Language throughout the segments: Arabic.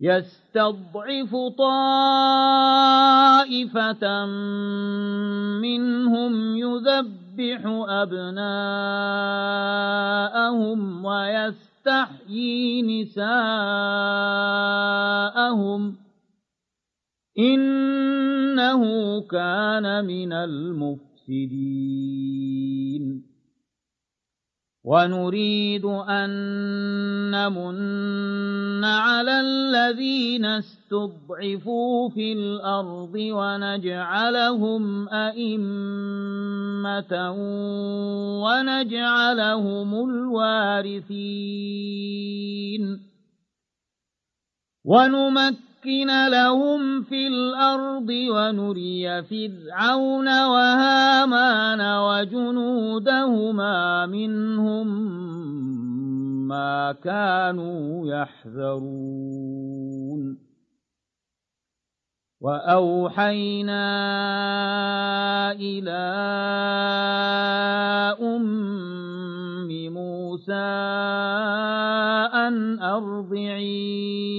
يستضعف طائفة منهم يذبح أبناءهم ويستحيي نساءهم إنه كان من المفسدين. ونريد أن نمن على الذين استضعفوا في الأرض ونجعلهم أئمة ونجعلهم الوارثين. ونمكن نمكن لهم في الأرض ونري فرعون وهامان وجنودهما منهم ما كانوا يحذرون. وأوحينا إلى أم موسى أن أرضعيه.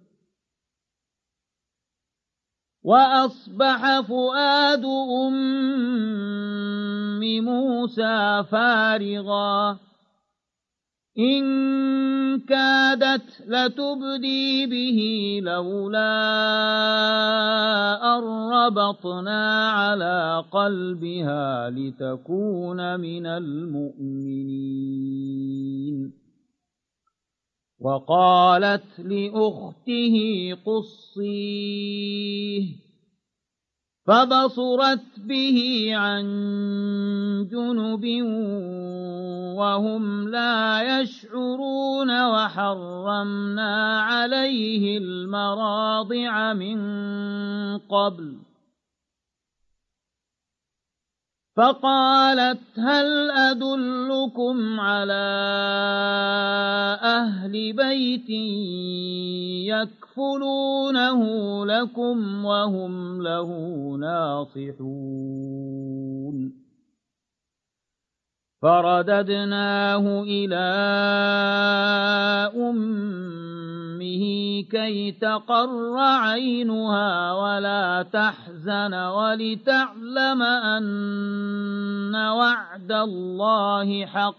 وأصبح فؤاد أم موسى فارغا إن كادت لتبدي به لولا أن ربطنا على قلبها لتكون من المؤمنين وقالت لأخته قصيه فبصرت به عن جنب وهم لا يشعرون وحرمنا عليه المراضع من قبل فقالت هل أدلكم على أهل بيت يكفلونه لكم وهم له ناصحون؟ فرددناه إلى أمة كي تقر عينها ولا تحزن ولتعلم أن وعد الله حق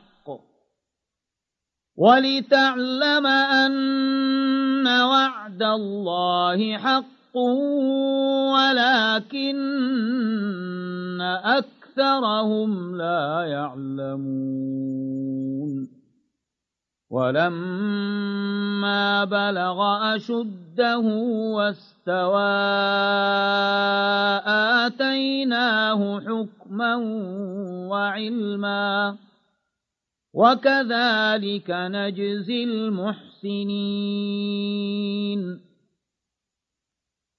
ولتعلم أن وعد الله حق ولكن أكثر أكثرهم لا يعلمون ولما بلغ أشده واستوى آتيناه حكما وعلما. وكذلك نجزي المحسنين.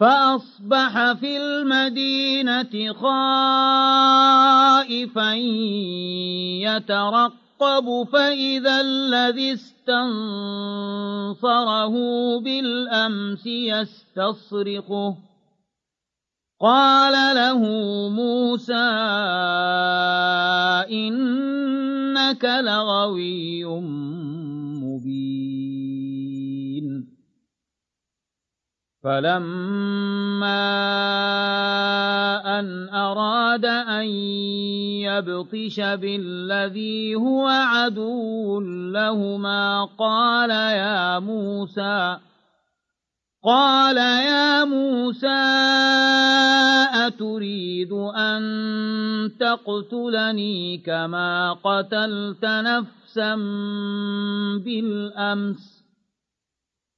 فأصبح في المدينة خائفا يترقب فإذا الذي استنصره بالأمس يستصرخه قال له موسى إنك لغوي فلما أن أراد أن يبطش بالذي هو عدو لهما قال يا موسى قال يا موسى أتريد أن تقتلني كما قتلت نفسا بالأمس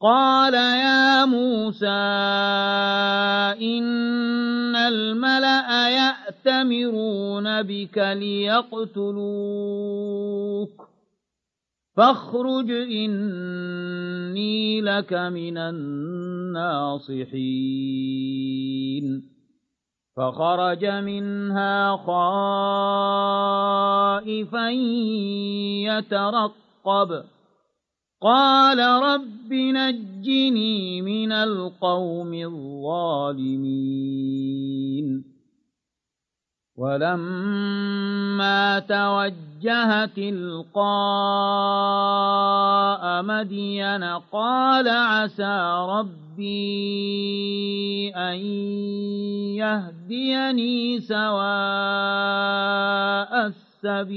قال يا موسى إن الملأ يأتمرون بك ليقتلوك فاخرج إني لك من الناصحين فخرج منها خائفا يترقب قال رب نجني من القوم الظالمين. ولما توجه تلقاء مدين قال عسى ربي أن يهديني سواء السبيل.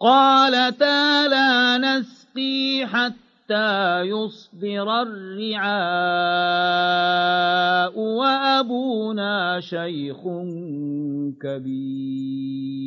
قالتا لا نسقي حتى يصدر الرعاء وأبونا شيخ كبير.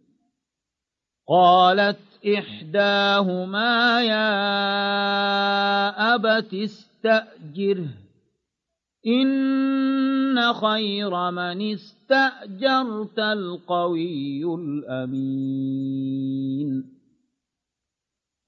قالت إحداهما يا أبت استأجره إن خير من استأجرت القوي الأمين.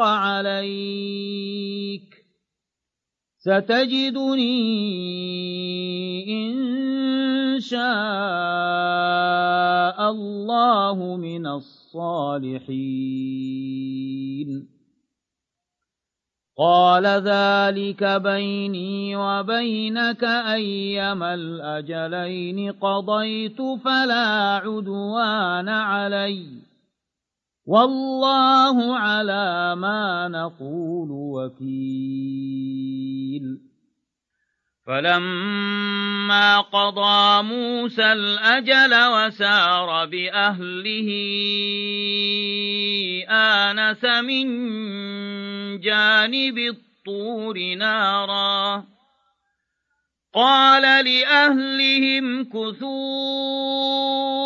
عليك. ستجدني إن شاء الله من الصالحين. قال ذلك بيني وبينك أيما الأجلين قضيت فلا عدوان علي. والله على ما نقول وكيل. فلما قضى موسى الأجل وسار بأهله آنس من جانب الطور نارا. قال لأهلهم كثوا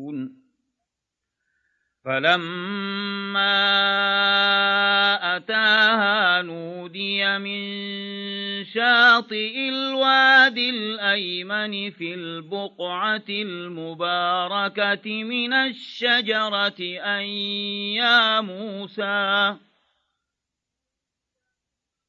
فلما أتاها نودي من شاطئ الوادي الأيمن في البقعة المباركة من الشجرة أن يا موسى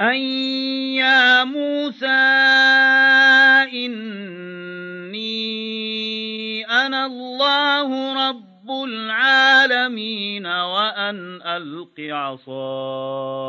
أن يا موسى إني أنا الله رب العالمين وأن ألق عصاك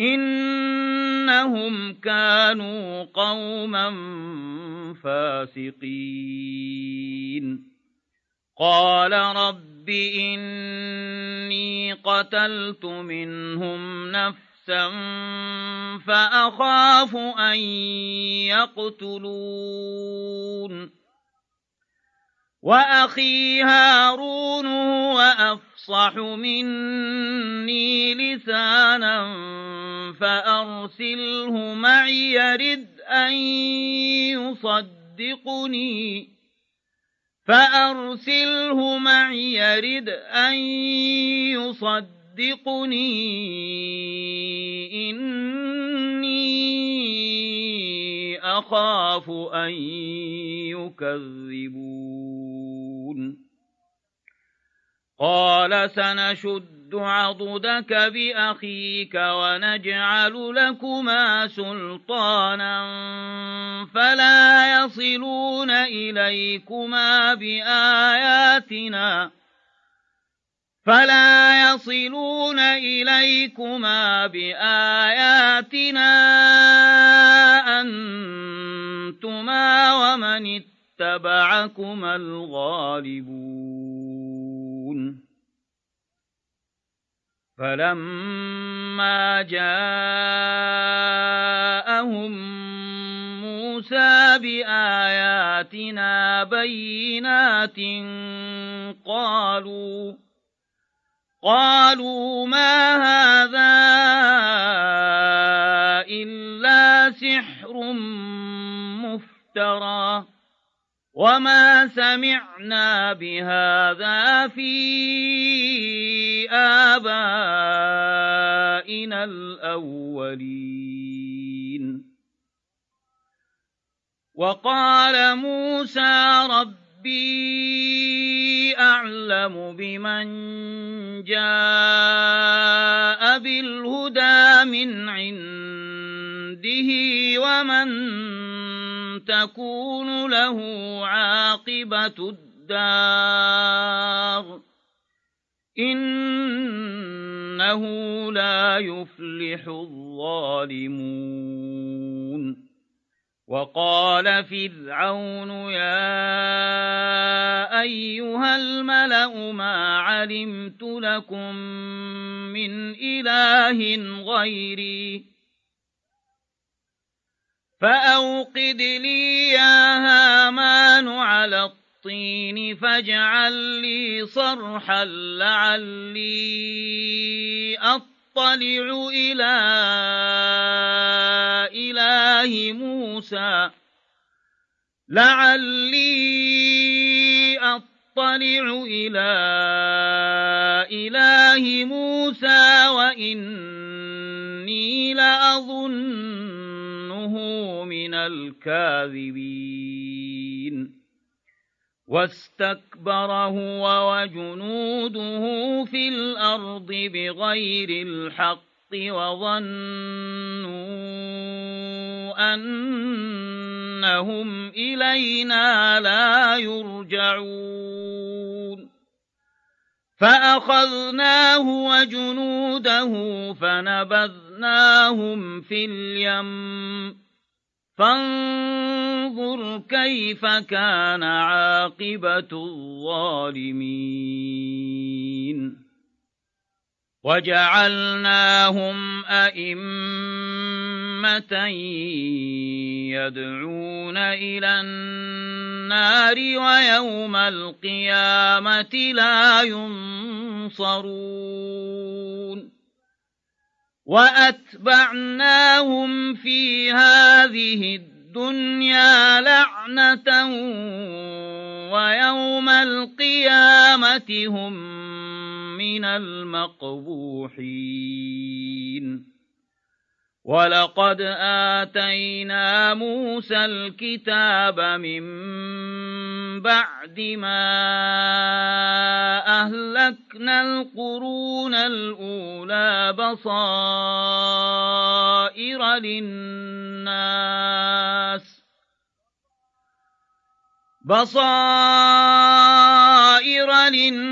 إنهم كانوا قوما فاسقين قال رب إني قتلت منهم نفسا فأخاف أن يقتلون وأخي هارون وأفصح مني لسانا فأرسله معي يرد أن يصدقني. فأرسله معي يرد أن يصدقني. إني أخاف أن يكذبون. قال سنشد عضدك بأخيك ونجعل لكما سلطانا فلا يصلون إليكما بآياتنا فلا يصلون إليكما بآياتنا أنتما ومن اتبعكما الغالبون. فلما جاءهم موسى بآياتنا بينات قالوا قالوا ما هذا إلا سحر مفترى. وما سمعنا بهذا في آبائنا الأولين وقال موسى ربي أعلم بمن جاء بالهدى من عنده ومن تكون له عاقبة الدار. إنه لا يفلح الظالمون. وقال فرعون يا أيها الملأ ما علمت لكم من إله غيري؟ فأوقد لي يا هامان على الطين فاجعل لي صرحا لعلي أطلع إلى إله موسى. لعلي أطلع إلى إله موسى وإني لأظنه من الكاذبين. واستكبر هو وجنوده في الأرض بغير الحق وظنوا أنهم إلينا لا يرجعون. فأخذناه وجنوده فنبذناهم في اليم. فانظر كيف كان عاقبة الظالمين. وجعلناهم أئمة يدعون إلى النار ويوم القيامة لا ينصرون. وأتبعناهم في هذه الدنيا لعنة ويوم القيامة هم من المقبوحين. ولقد آتينا موسى الكتاب من بعد ما أهلكنا القرون الأولى بصائر للناس بصائر للناس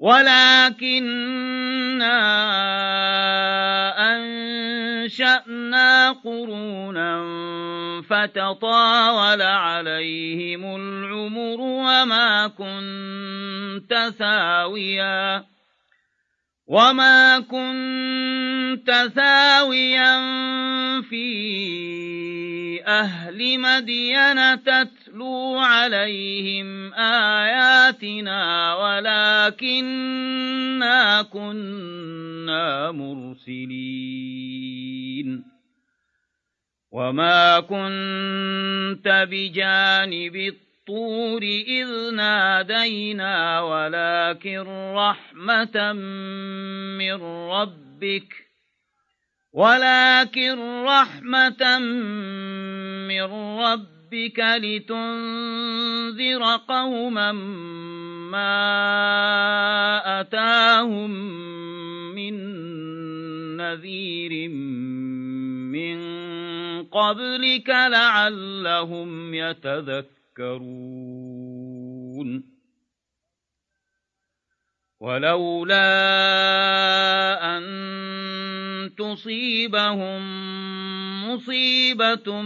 ولكنا أنشأنا قرونا فتطاول عليهم العمر وما كنت ثاويا وما كنت ثاويا في أهل مدين تتلو عليهم آياتنا ولكنا كنا مرسلين وما كنت بجانب الطور إذ نادينا ولكن رحمة من ربك ولكن رحمة من ربك لتنذر قوما ما أتاهم من نذير من قبلك لعلهم يتذكرون. ولولا أن تصيبهم مصيبة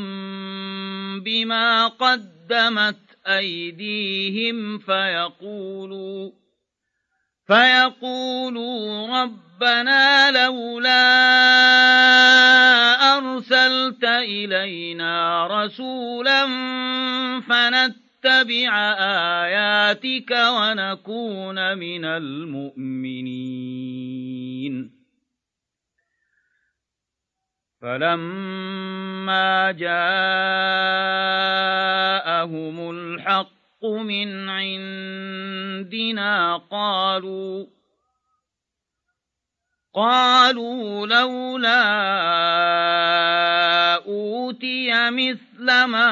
بما قدمت أيديهم فيقولوا فيقولوا ربنا لولا أرسلت إلينا رسولا فنتبع آياتك ونكون من المؤمنين. فلما جاءهم الحق من عندنا قالوا قالوا لولا أوتي مثل ما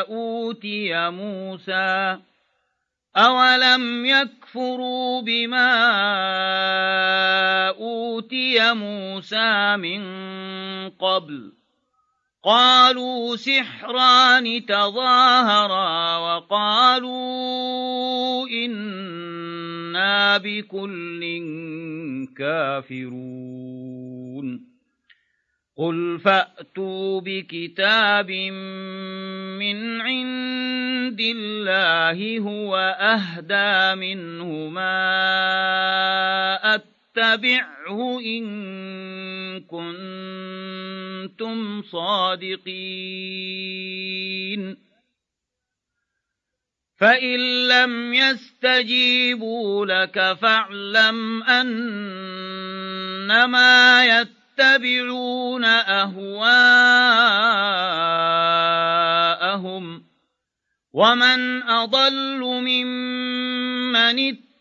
أوتي موسى أولم يكفروا بما أوتي موسى من قبل؟ قالوا سحران تظاهرا وقالوا إنا بكل كافرون. قل فأتوا بكتاب من عند الله هو أهدى منه ما أتبعه إن كنتم صادقين. فإن لم يستجيبوا لك فاعلم أنما يتبعون أهواءهم. ومن أضل ممن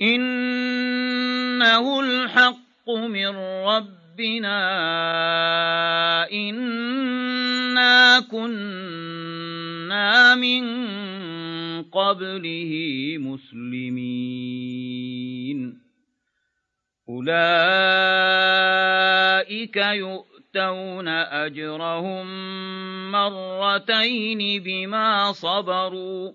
إنه الحق من ربنا إنا كنا من قبله مسلمين أولئك يؤتون أجرهم مرتين بما صبروا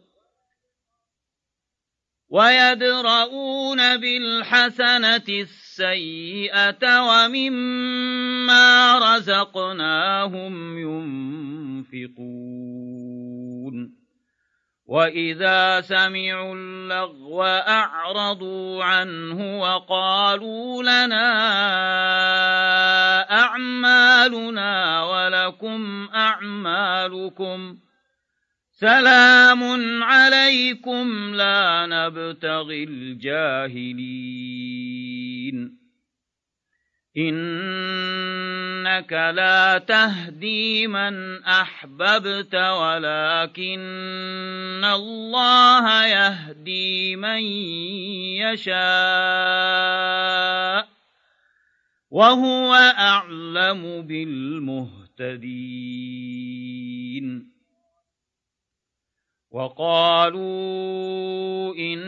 ويدرؤون بالحسنة السيئة ومما رزقناهم ينفقون. وإذا سمعوا اللغو أعرضوا عنه وقالوا لنا أعمالنا ولكم أعمالكم ۖ سلام عليكم لا نبتغي الجاهلين. إنك لا تهدي من أحببت ولكن الله يهدي من يشاء وهو أعلم بالمهتدين. وقالوا إن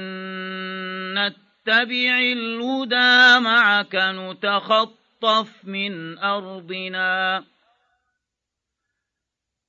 نتبع الهدى معك نتخطف من أرضنا.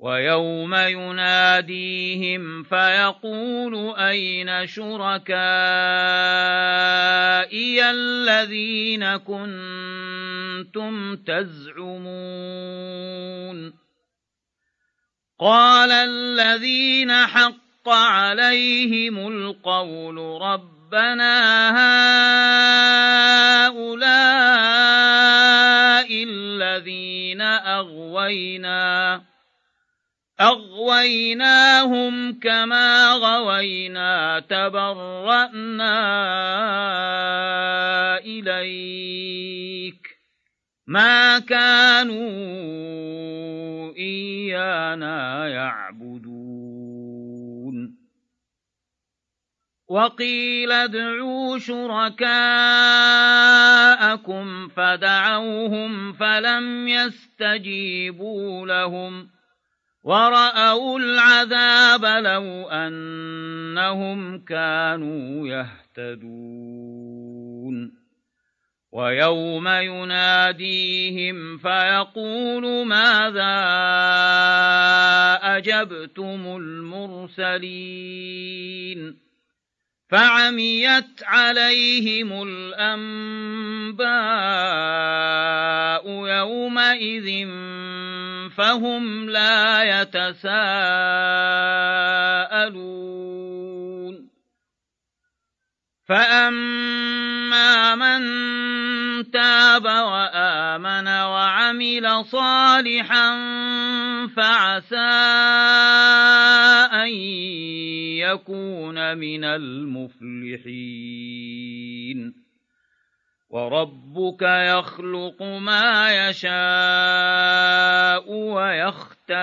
ويوم يناديهم فيقول أين شركائي الذين كنتم تزعمون؟ قال الذين حق عليهم القول ربنا هؤلاء الذين أغوينا. أغويناهم كما غوينا تبرأنا إليك. ما كانوا إيانا يعبدون. وقيل ادعوا شركاءكم فدعوهم فلم يستجيبوا لهم ۖ. ورأوا العذاب لو أنهم كانوا يهتدون ويوم يناديهم فيقول ماذا أجبتم المرسلين فعميت عليهم الأنباء يومئذ فهم لا يتساءلون. فأما من تاب وآمن وعمل صالحا فعسى أن يكون من المفلحين. وربك يخلق ما يشاء ويختار.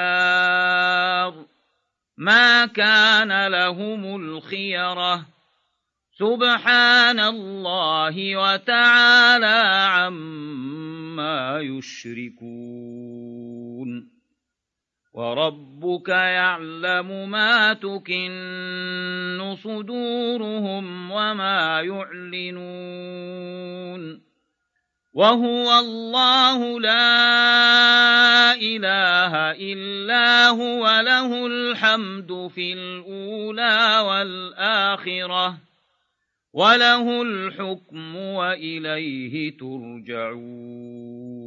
ما كان لهم الخيرة. سبحان الله وتعالى عما يشركون. وربك يعلم ما تكن صدورهم وما يعلنون. وهو الله لا إله إلا هو له الحمد في الأولى والآخرة وله الحكم وإليه ترجعون.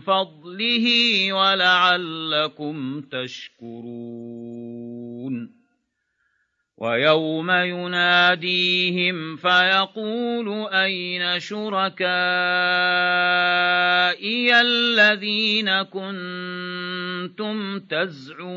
فضله ولعلكم تشكرون. ويوم يناديهم فيقول أين شركائي الذين كنتم تزعمون؟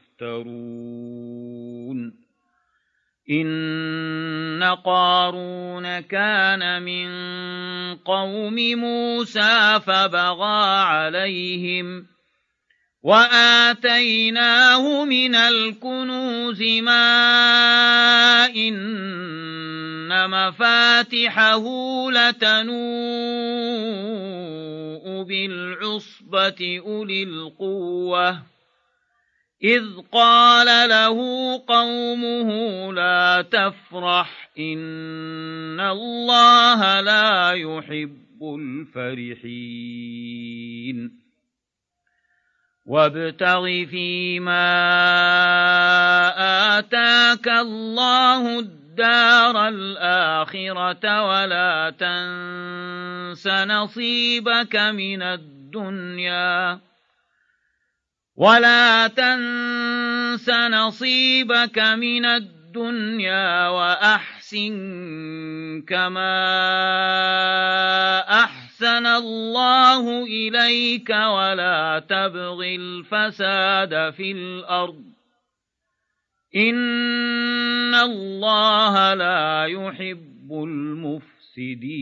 يفترون. إن قارون كان من قوم موسى فبغى عليهم ۖ وآتيناه من الكنوز ما إن مفاتحه لتنوء بالعصبة أولي القوة. إذ قال له قومه لا تفرح إن الله لا يحب الفرحين. وابتغ فيما آتاك الله الدار الآخرة ولا تنس نصيبك من الدنيا. ولا تنس نصيبك من الدنيا وأحسن كما أحسن الله إليك ولا تبغ الفساد في الأرض إن الله لا يحب المفسدين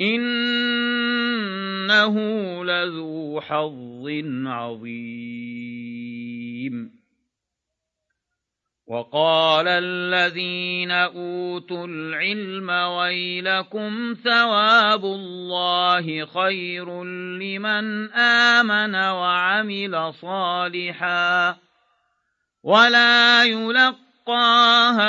إنه لذو حظ عظيم. وقال الذين أوتوا العلم ويلكم ثواب الله خير لمن آمن وعمل صالحا ولا يلقاها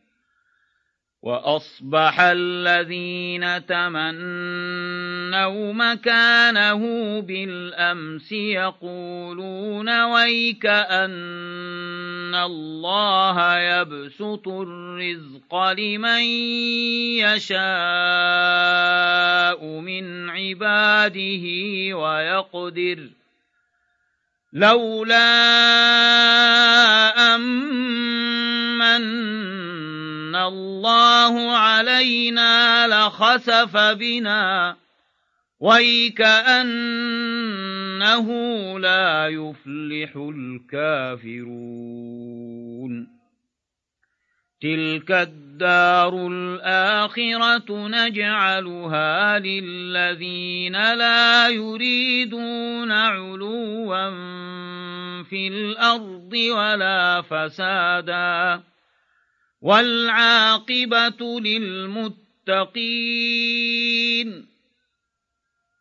وأصبح الذين تمنوا مكانه بالأمس يقولون ويك أن الله يبسط الرزق لمن يشاء من عباده ويقدر لولا أمن الله علينا لخسف بنا ويكأنه لا يفلح الكافرون تلك الدار الآخرة نجعلها للذين لا يريدون علوا في الأرض ولا فسادا والعاقبة للمتقين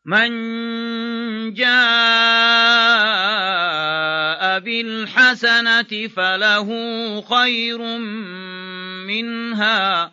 من جاء بالحسنة فله خير منها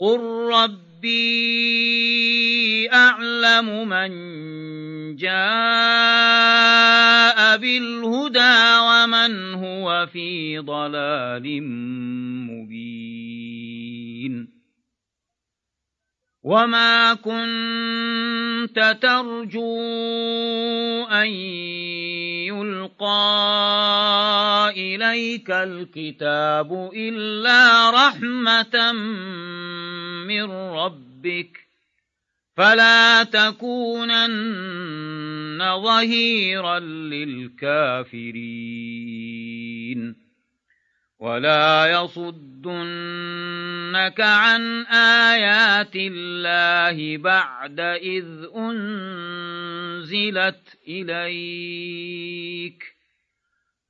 قل ربي أعلم من جاء بالهدى ومن هو في ضلال مبين وما كنت ترجو أن يلقى إليك الكتاب إلا رحمة من ربك فلا تكونن ظهيرا للكافرين ولا يصدنك عن آيات الله بعد إذ أنزلت إليك